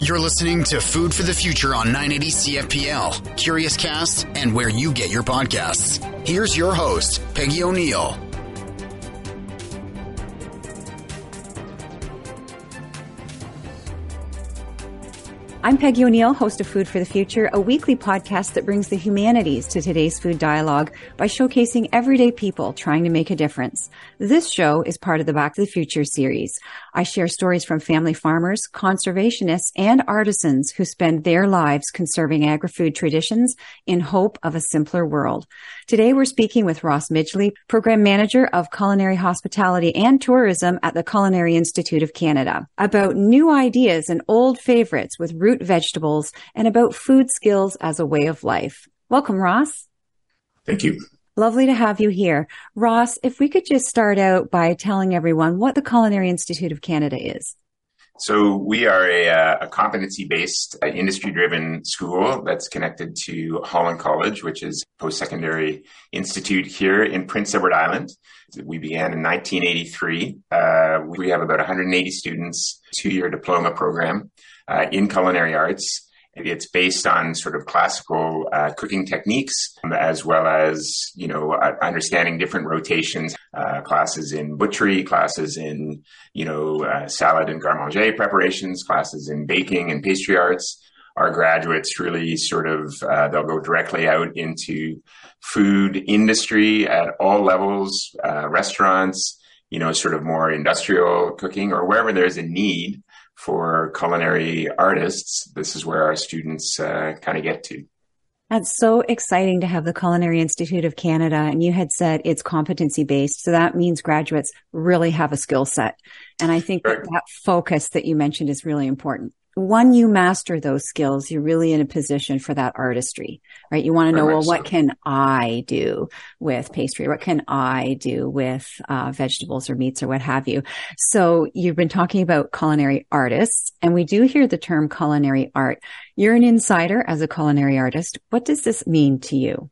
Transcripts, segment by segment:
You're listening to Food for the Future on 980 CFPL, Curiouscast, and where you get your podcasts. Here's your host, Peggy O'Neill. I'm Peggy O'Neill, host of Food for the Future, a weekly podcast that brings the humanities to today's food dialogue by showcasing everyday people trying to make a difference. This show is part of the Back to the Future series. I share stories from family farmers, conservationists, and artisans who spend their lives conserving agri-food traditions in hope of a simpler world. Today we're speaking with Ross Midgley, Program Manager of Culinary Hospitality and Tourism at the Culinary Institute of Canada, about new ideas and old favorites with root vegetables and about food skills as a way of life. Welcome, Ross. Thank you. Lovely to have you here. Ross, if we could just start out by telling everyone what the Culinary Institute of Canada is. So we are a, uh, a competency-based, uh, industry-driven school that's connected to Holland College, which is post-secondary institute here in Prince Edward Island. We began in 1983. Uh, we have about 180 students, two-year diploma program uh, in culinary arts. It's based on sort of classical uh, cooking techniques, as well as you know uh, understanding different rotations, uh, classes in butchery, classes in you know uh, salad and garde preparations, classes in baking and pastry arts. Our graduates really sort of uh, they'll go directly out into food industry at all levels, uh, restaurants, you know, sort of more industrial cooking or wherever there's a need for culinary artists, this is where our students uh, kind of get to. That's so exciting to have the Culinary Institute of Canada. And you had said it's competency based. So that means graduates really have a skill set. And I think that, that focus that you mentioned is really important when you master those skills, you're really in a position for that artistry, right? You want to know, well, what can I do with pastry? What can I do with uh, vegetables or meats or what have you? So you've been talking about culinary artists and we do hear the term culinary art. You're an insider as a culinary artist. What does this mean to you?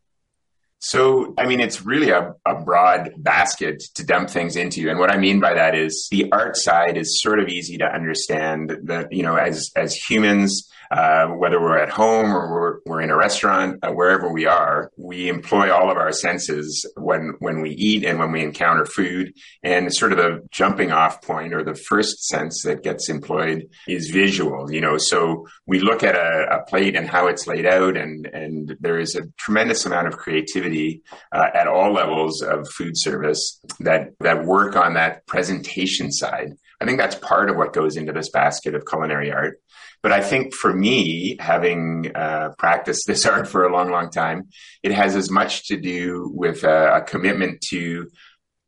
So, I mean, it's really a, a, broad basket to dump things into. And what I mean by that is the art side is sort of easy to understand that, you know, as, as humans, uh, whether we're at home or we're, we're in a restaurant, uh, wherever we are, we employ all of our senses when, when we eat and when we encounter food. And sort of the jumping off point or the first sense that gets employed is visual, you know, so we look at a, a plate and how it's laid out and, and there is a tremendous amount of creativity uh, at all levels of food service that, that work on that presentation side. I think that's part of what goes into this basket of culinary art. But I think for me, having uh, practiced this art for a long, long time, it has as much to do with a, a commitment to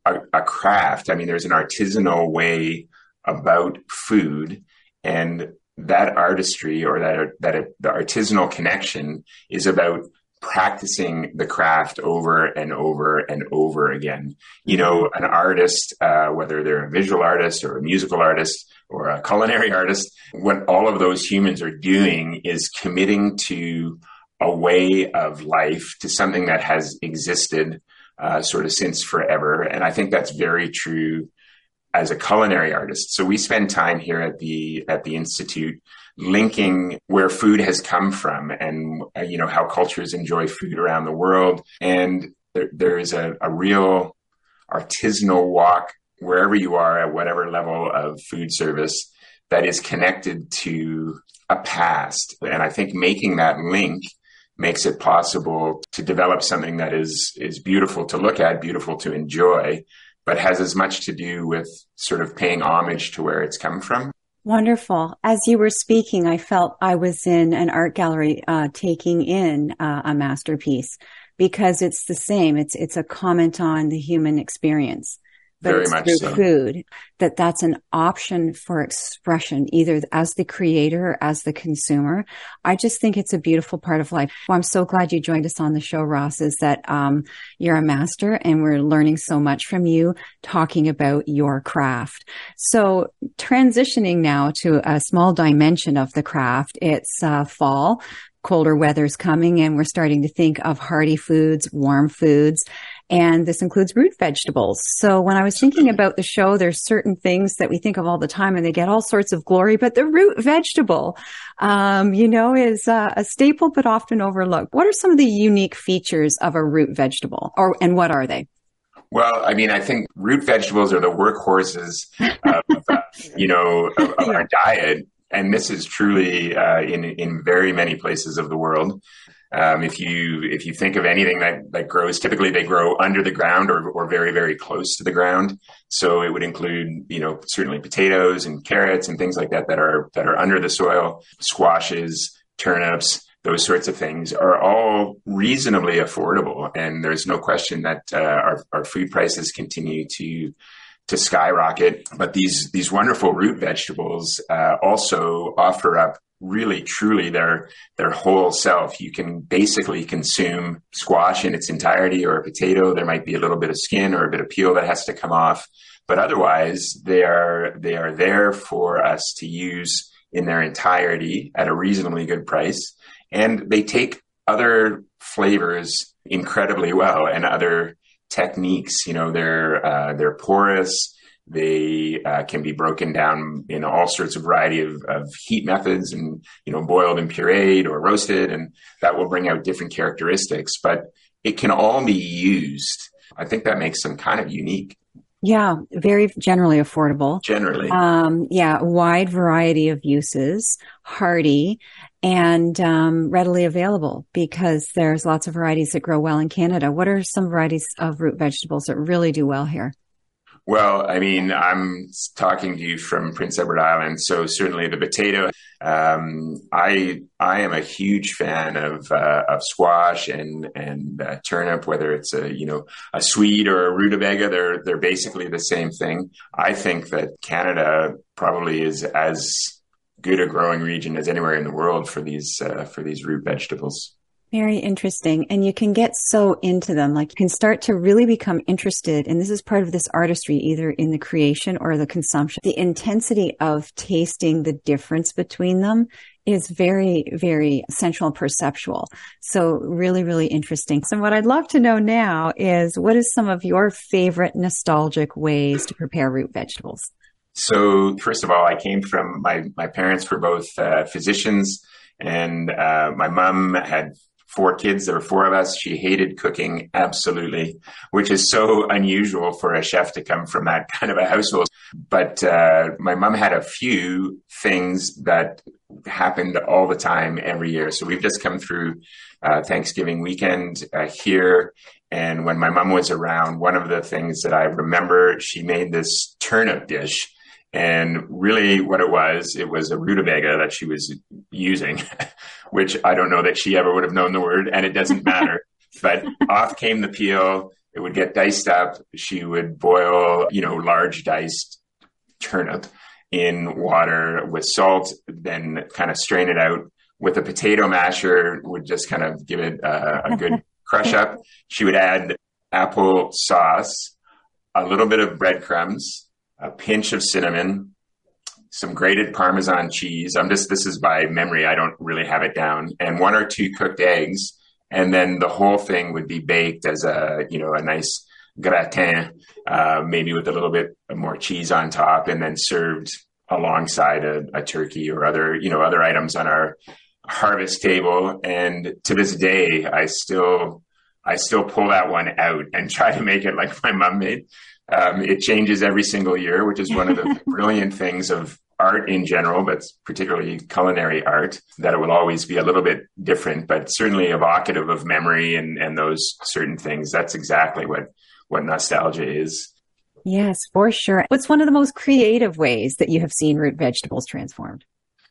a, a, craft. I mean, there's an artisanal way about food, and that artistry or that that the artisanal connection is about practicing the craft over and over and over again. You know, an artist, uh, whether they're a visual artist or a musical artist or a culinary artist, what all of those humans are doing is committing to a way of life, to something that has existed uh, sort of since forever. And I think that's very true as a culinary artist. So we spend time here at the at the institute linking where food has come from and uh, you know how cultures enjoy food around the world. And there, there is a, a real artisanal walk wherever you are at whatever level of food service that is connected to a past. And i think making that link makes it possible to develop something that is is beautiful to look at beautiful to enjoy but has as much to do with sort of paying homage to where it's come from Wonderful. As you were speaking, I felt I was in an art gallery uh, taking in uh, a masterpiece because it's the same. It's it's a comment on the human experience but Very it's much through so. food that that's an option for expression, either as the creator or as the consumer. I just think it's a beautiful part of life. Well, I'm so glad you joined us on the show, Ross, is that, um, you're a master and we're learning so much from you talking about your craft. So transitioning now to a small dimension of the craft, it's, uh, fall colder weather's coming and we're starting to think of hearty foods, warm foods. And this includes root vegetables. So when I was thinking about the show, there's certain things that we think of all the time and they get all sorts of glory, but the root vegetable, um, you know, is uh, a staple, but often overlooked. What are some of the unique features of a root vegetable or, and what are they? Well, I mean, I think root vegetables are the workhorses of, uh, you know, of, of our diet. And this is truly uh, in in very many places of the world. Um, if you if you think of anything that, that grows, typically they grow under the ground or, or very very close to the ground. So it would include you know certainly potatoes and carrots and things like that that are that are under the soil, squashes, turnips, those sorts of things are all reasonably affordable. And there's no question that uh, our, our food prices continue to to skyrocket. But these these wonderful root vegetables uh, also offer up really truly their their whole self. You can basically consume squash in its entirety or a potato. There might be a little bit of skin or a bit of peel that has to come off. But otherwise, they are they are there for us to use in their entirety at a reasonably good price and they take other flavors incredibly well and other techniques. You know, they're uh, they're porous. They uh, can be broken down in all sorts of variety of, of, heat methods, and you know, boiled and pureed or roasted, and that will bring out different characteristics. But it can all be used. I think that makes them kind of unique. Yeah, very generally affordable. Generally. Um, yeah, wide variety of uses, hardy, and um, readily available because there's lots of varieties that grow well in Canada. What are some varieties of root vegetables that really do well here? Well, I mean, I'm talking to you from Prince Edward Island, so certainly the potato. Um, I I am a huge fan of uh, of squash and and uh, turnip, whether it's a you know a Swede or a rutabaga. They're they're basically the same thing. I think that Canada probably is as good a growing region as anywhere in the world for these uh, for these root vegetables. Very interesting. And you can get so into them. Like you can start to really become interested. And this is part of this artistry, either in the creation or the consumption. The intensity of tasting the difference between them is very, very sensual perceptual. So really, really interesting. So what I'd love to know now is what is some of your favorite nostalgic ways to prepare root vegetables? So first of all, I came from my my parents were both uh, physicians, and uh, my mom had four kids. There were four of us. She hated cooking absolutely, which is so unusual for a chef to come from that kind of a household. But uh, my mom had a few things that happened all the time every year. So we've just come through uh, Thanksgiving weekend uh, here. And when my mom was around, one of the things that I remember, she made this turnip dish and really, what it was, it was a rutabaga that she was using, which I don't know that she ever would have known the word, and it doesn't matter. but off came the peel. It would get diced up. She would boil, you know, large diced turnip in water with salt, then kind of strain it out with a potato masher, would just kind of give it a, a good crush up. She would add apple sauce, a little bit of breadcrumbs, a pinch of cinnamon, some grated Parmesan cheese. I'm just, this is by memory. I don't really have it down and one or two cooked eggs. And then the whole thing would be baked as a, you know, a nice gratin, uh, maybe with a little bit more cheese on top and then served alongside a, a turkey or other, you know, other items on our harvest table. And to this day, I still, I still pull that one out and try to make it like my mom made. Um, it changes every single year, which is one of the brilliant things of art in general, but particularly culinary art, that it will always be a little bit different, but certainly evocative of memory and, and those certain things. That's exactly what, what nostalgia is. Yes, for sure. What's one of the most creative ways that you have seen root vegetables transformed?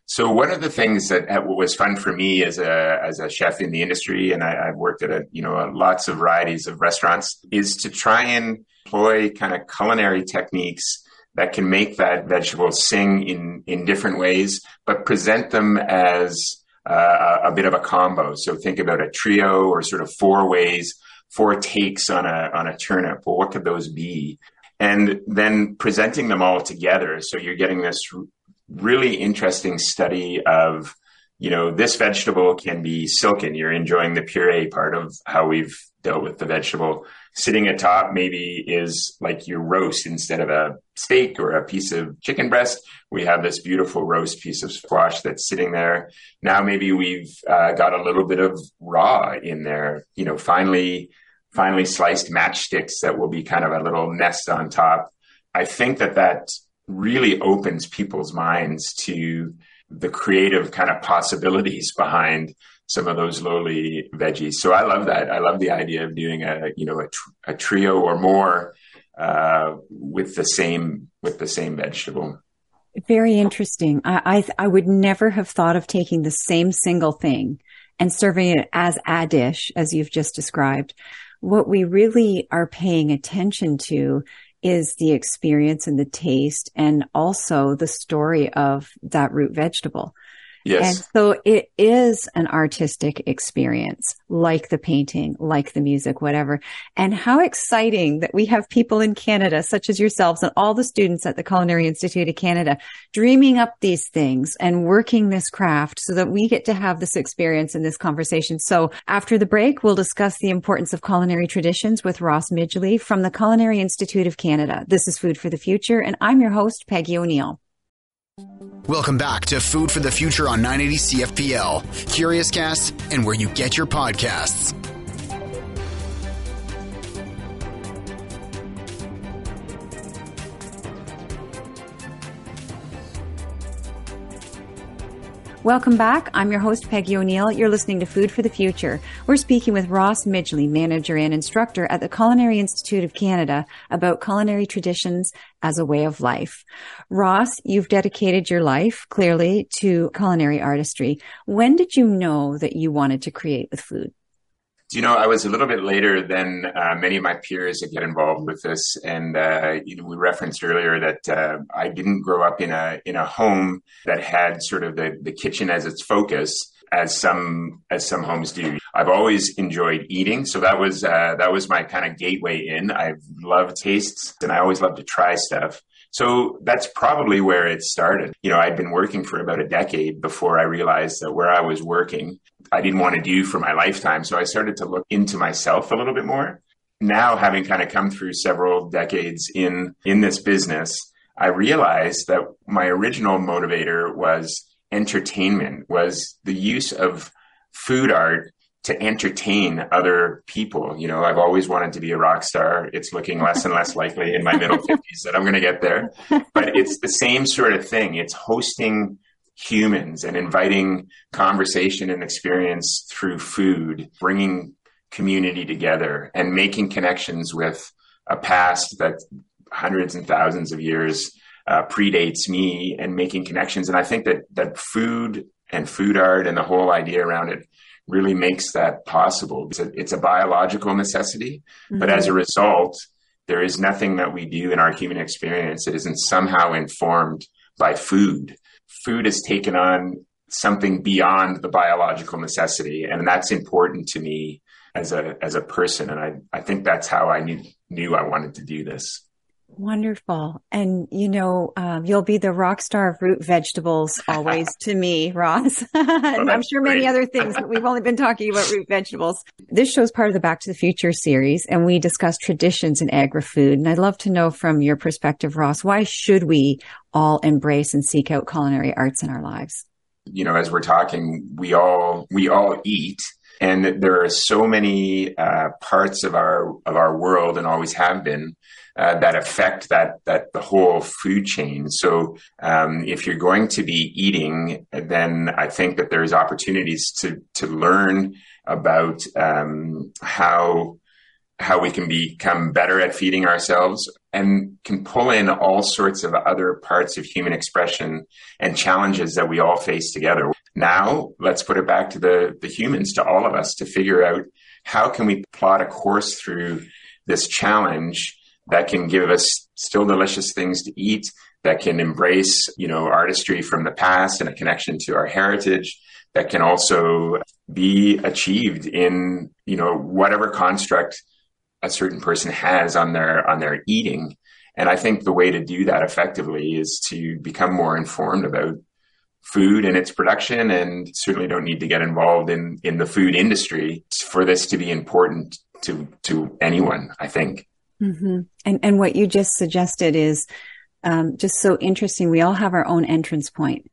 So one of the things that was fun for me as a as a chef in the industry, and I, have worked at a you know lots of varieties of restaurants, is to try and employ kind of culinary techniques that can make that vegetable sing in in different ways, but present them as uh, a bit of a combo. So think about a trio or sort of four ways, four takes on a on a turnip. Well, what could those be? And then presenting them all together, so you're getting this really interesting study of you know this vegetable can be silken you're enjoying the puree part of how we've dealt with the vegetable. Sitting atop maybe is like your roast instead of a steak or a piece of chicken breast. We have this beautiful roast piece of squash that's sitting there. Now maybe we've uh, got a little bit of raw in there, you know, finely, finely sliced matchsticks that will be kind of a little nest on top. I think that that really opens people's minds to the creative kind of possibilities behind some of those lowly veggies. So I love that. I love the idea of doing a you know a, tr- a trio or more uh, with the same with the same vegetable. Very interesting. I, I I would never have thought of taking the same single thing and serving it as a dish as you've just described. What we really are paying attention to is the experience and the taste and also the story of that root vegetable. Yes. And so it is an artistic experience, like the painting, like the music, whatever. And how exciting that we have people in Canada, such as yourselves and all the students at the Culinary Institute of Canada, dreaming up these things and working this craft so that we get to have this experience and this conversation. So after the break, we'll discuss the importance of culinary traditions with Ross Midgley from the Culinary Institute of Canada. This is Food for the Future, and I'm your host, Peggy O'Neill. Welcome back to Food for the Future on 980 CFPL, Curiouscast, and where you get your podcasts. Welcome back. I'm your host, Peggy O'Neill. You're listening to Food for the Future. We're speaking with Ross Midgley, manager and instructor at the Culinary Institute of Canada about culinary traditions as a way of life. Ross, you've dedicated your life clearly to culinary artistry. When did you know that you wanted to create with food? You know, I was a little bit later than uh, many of my peers that get involved with this, and uh, you know, we referenced earlier that uh, I didn't grow up in a in a home that had sort of the the kitchen as its focus, as some as some homes do. I've always enjoyed eating, so that was uh, that was my kind of gateway in. I've loved tastes, and I always love to try stuff. So that's probably where it started. You know, I'd been working for about a decade before I realized that where I was working, I didn't want to do for my lifetime. So I started to look into myself a little bit more. Now, having kind of come through several decades in, in this business, I realized that my original motivator was entertainment, was the use of food art to entertain other people. You know, I've always wanted to be a rock star. It's looking less and less likely in my middle 50s that I'm going to get there. But it's the same sort of thing. It's hosting humans and inviting conversation and experience through food, bringing community together and making connections with a past that hundreds and thousands of years uh, predates me and making connections. And I think that that food and food art and the whole idea around it really makes that possible. It's a, it's a biological necessity, mm-hmm. but as a result, there is nothing that we do in our human experience that isn't somehow informed by food. Food has taken on something beyond the biological necessity, and that's important to me as a as a person. And I I think that's how I knew knew I wanted to do this. Wonderful. And, you know, um, you'll be the rock star of root vegetables always to me, Ross. and I'm sure many other things, but we've only been talking about root vegetables. This show's part of the Back to the Future series, and we discuss traditions in agri food. And I'd love to know from your perspective, Ross, why should we all embrace and seek out culinary arts in our lives? You know, as we're talking, we all, we all eat and there are so many uh, parts of our of our world and always have been uh, that affect that that the whole food chain. So um, if you're going to be eating, then I think that there's opportunities to to learn about um, how how we can become better at feeding ourselves and can pull in all sorts of other parts of human expression and challenges that we all face together. Now, let's put it back to the, the humans, to all of us, to figure out how can we plot a course through this challenge that can give us still delicious things to eat, that can embrace, you know, artistry from the past and a connection to our heritage, that can also be achieved in, you know, whatever construct a certain person has on their on their eating. And I think the way to do that effectively is to become more informed about food and its production and certainly don't need to get involved in in the food industry for this to be important to to anyone. I think. Mm-hmm. And and what you just suggested is um, just so interesting. We all have our own entrance point.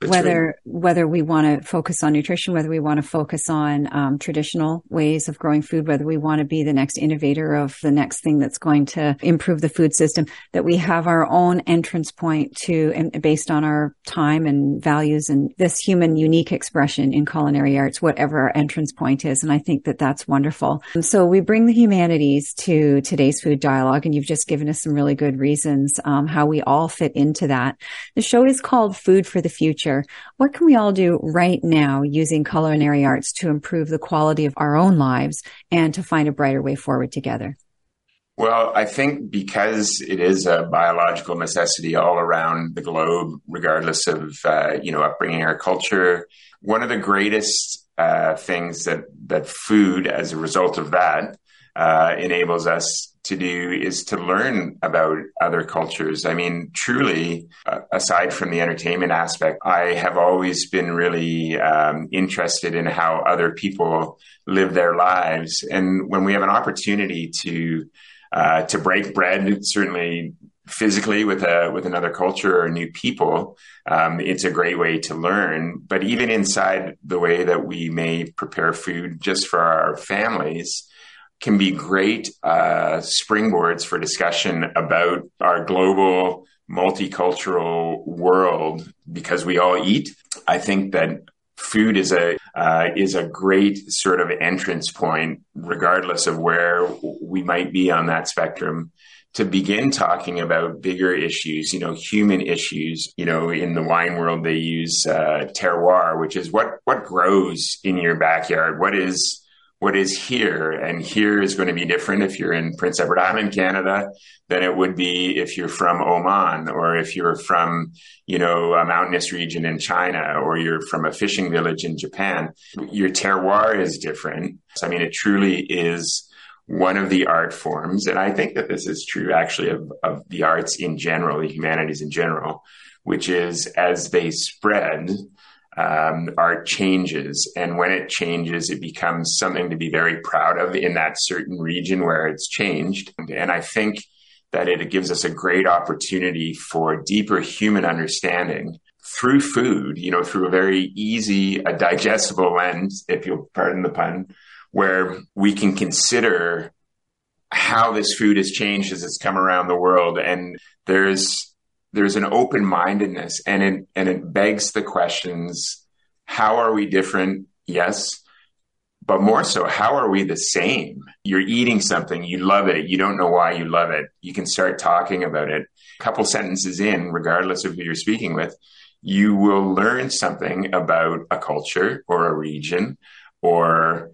That's whether whether we want to focus on nutrition, whether we want to focus on um, traditional ways of growing food, whether we want to be the next innovator of the next thing that's going to improve the food system, that we have our own entrance point to, and based on our time and values and this human unique expression in culinary arts, whatever our entrance point is. And I think that that's wonderful. And so we bring the humanities to today's food dialogue, and you've just given us some really good reasons um, how we all fit into that. The show is called Food for the Future future, what can we all do right now using culinary arts to improve the quality of our own lives and to find a brighter way forward together? Well, I think because it is a biological necessity all around the globe, regardless of uh, you know upbringing or culture, one of the greatest uh, things that that food, as a result of that, uh, enables us to do is to learn about other cultures. I mean, truly, uh, aside from the entertainment aspect, I have always been really um, interested in how other people live their lives. And when we have an opportunity to uh, to break bread, certainly physically with a with another culture or new people, um, it's a great way to learn. But even inside the way that we may prepare food just for our families, can be great uh, springboards for discussion about our global multicultural world because we all eat. I think that food is a uh, is a great sort of entrance point, regardless of where we might be on that spectrum, to begin talking about bigger issues. You know, human issues. You know, in the wine world, they use uh, terroir, which is what what grows in your backyard. What is what is here. And here is going to be different if you're in Prince Edward Island, Canada, than it would be if you're from Oman or if you're from, you know, a mountainous region in China or you're from a fishing village in Japan. Your terroir is different. I mean, it truly is one of the art forms. And I think that this is true actually of, of the arts in general, the humanities in general, which is as they spread, um, art changes. And when it changes, it becomes something to be very proud of in that certain region where it's changed. And I think that it gives us a great opportunity for deeper human understanding through food, you know, through a very easy, a digestible lens, if you'll pardon the pun, where we can consider how this food has changed as it's come around the world. And there's there's an open mindedness and it, and it begs the questions, how are we different? Yes. But more so, how are we the same? You're eating something, you love it, you don't know why you love it. You can start talking about it. A couple sentences in, regardless of who you're speaking with, you will learn something about a culture or a region or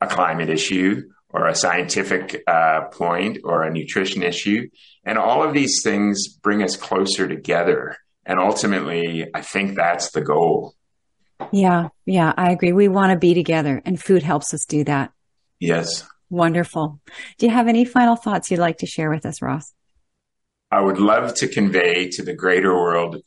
a climate issue or a scientific uh, point or a nutrition issue. And all of these things bring us closer together. And ultimately, I think that's the goal. Yeah, yeah, I agree. We want to be together, and food helps us do that. Yes. Wonderful. Do you have any final thoughts you'd like to share with us, Ross? I would love to convey to the greater world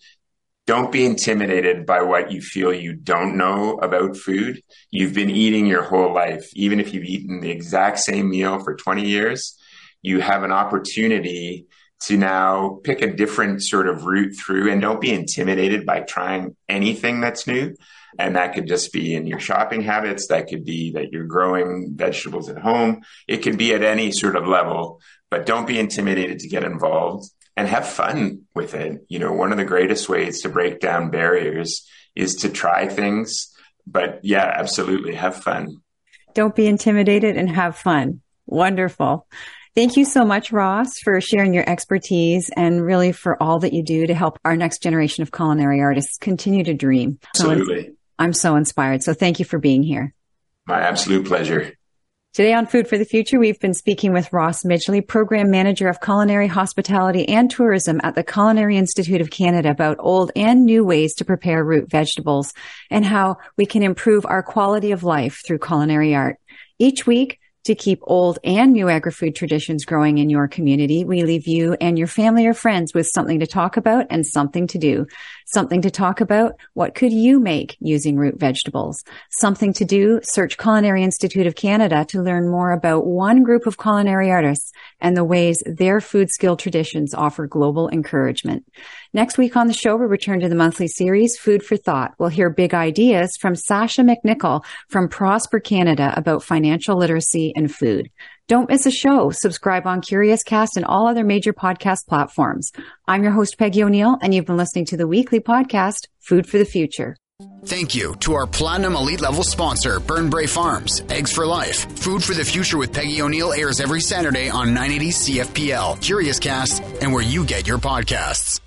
don't be intimidated by what you feel you don't know about food. You've been eating your whole life. Even if you've eaten the exact same meal for 20 years, you have an opportunity to now pick a different sort of route through and don't be intimidated by trying anything that's new. And that could just be in your shopping habits. That could be that you're growing vegetables at home. It could be at any sort of level, but don't be intimidated to get involved and have fun with it. You know, one of the greatest ways to break down barriers is to try things. But yeah, absolutely have fun. Don't be intimidated and have fun. Wonderful. Thank you so much, Ross, for sharing your expertise and really for all that you do to help our next generation of culinary artists continue to dream. Absolutely. I'm so inspired. So thank you for being here. My absolute pleasure. Today on Food for the Future, we've been speaking with Ross Midgley, Program Manager of Culinary Hospitality and Tourism at the Culinary Institute of Canada about old and new ways to prepare root vegetables and how we can improve our quality of life through culinary art. Each week, To keep old and new agri-food traditions growing in your community, we leave you and your family or friends with something to talk about and something to do. Something to talk about, what could you make using root vegetables? Something to do, search Culinary Institute of Canada to learn more about one group of culinary artists and the ways their food skill traditions offer global encouragement. Next week on the show, we return to the monthly series, Food for Thought. We'll hear big ideas from Sasha McNichol from Prosper Canada about financial literacy and food. Don't miss a show. Subscribe on Curiouscast and all other major podcast platforms. I'm your host, Peggy O'Neill, and you've been listening to the weekly podcast, Food for the Future. Thank you to our Platinum Elite Level sponsor, Burnbrae Farms. Eggs for Life. Food for the Future with Peggy O'Neill airs every Saturday on 980 CFPL, Curiouscast, and where you get your podcasts.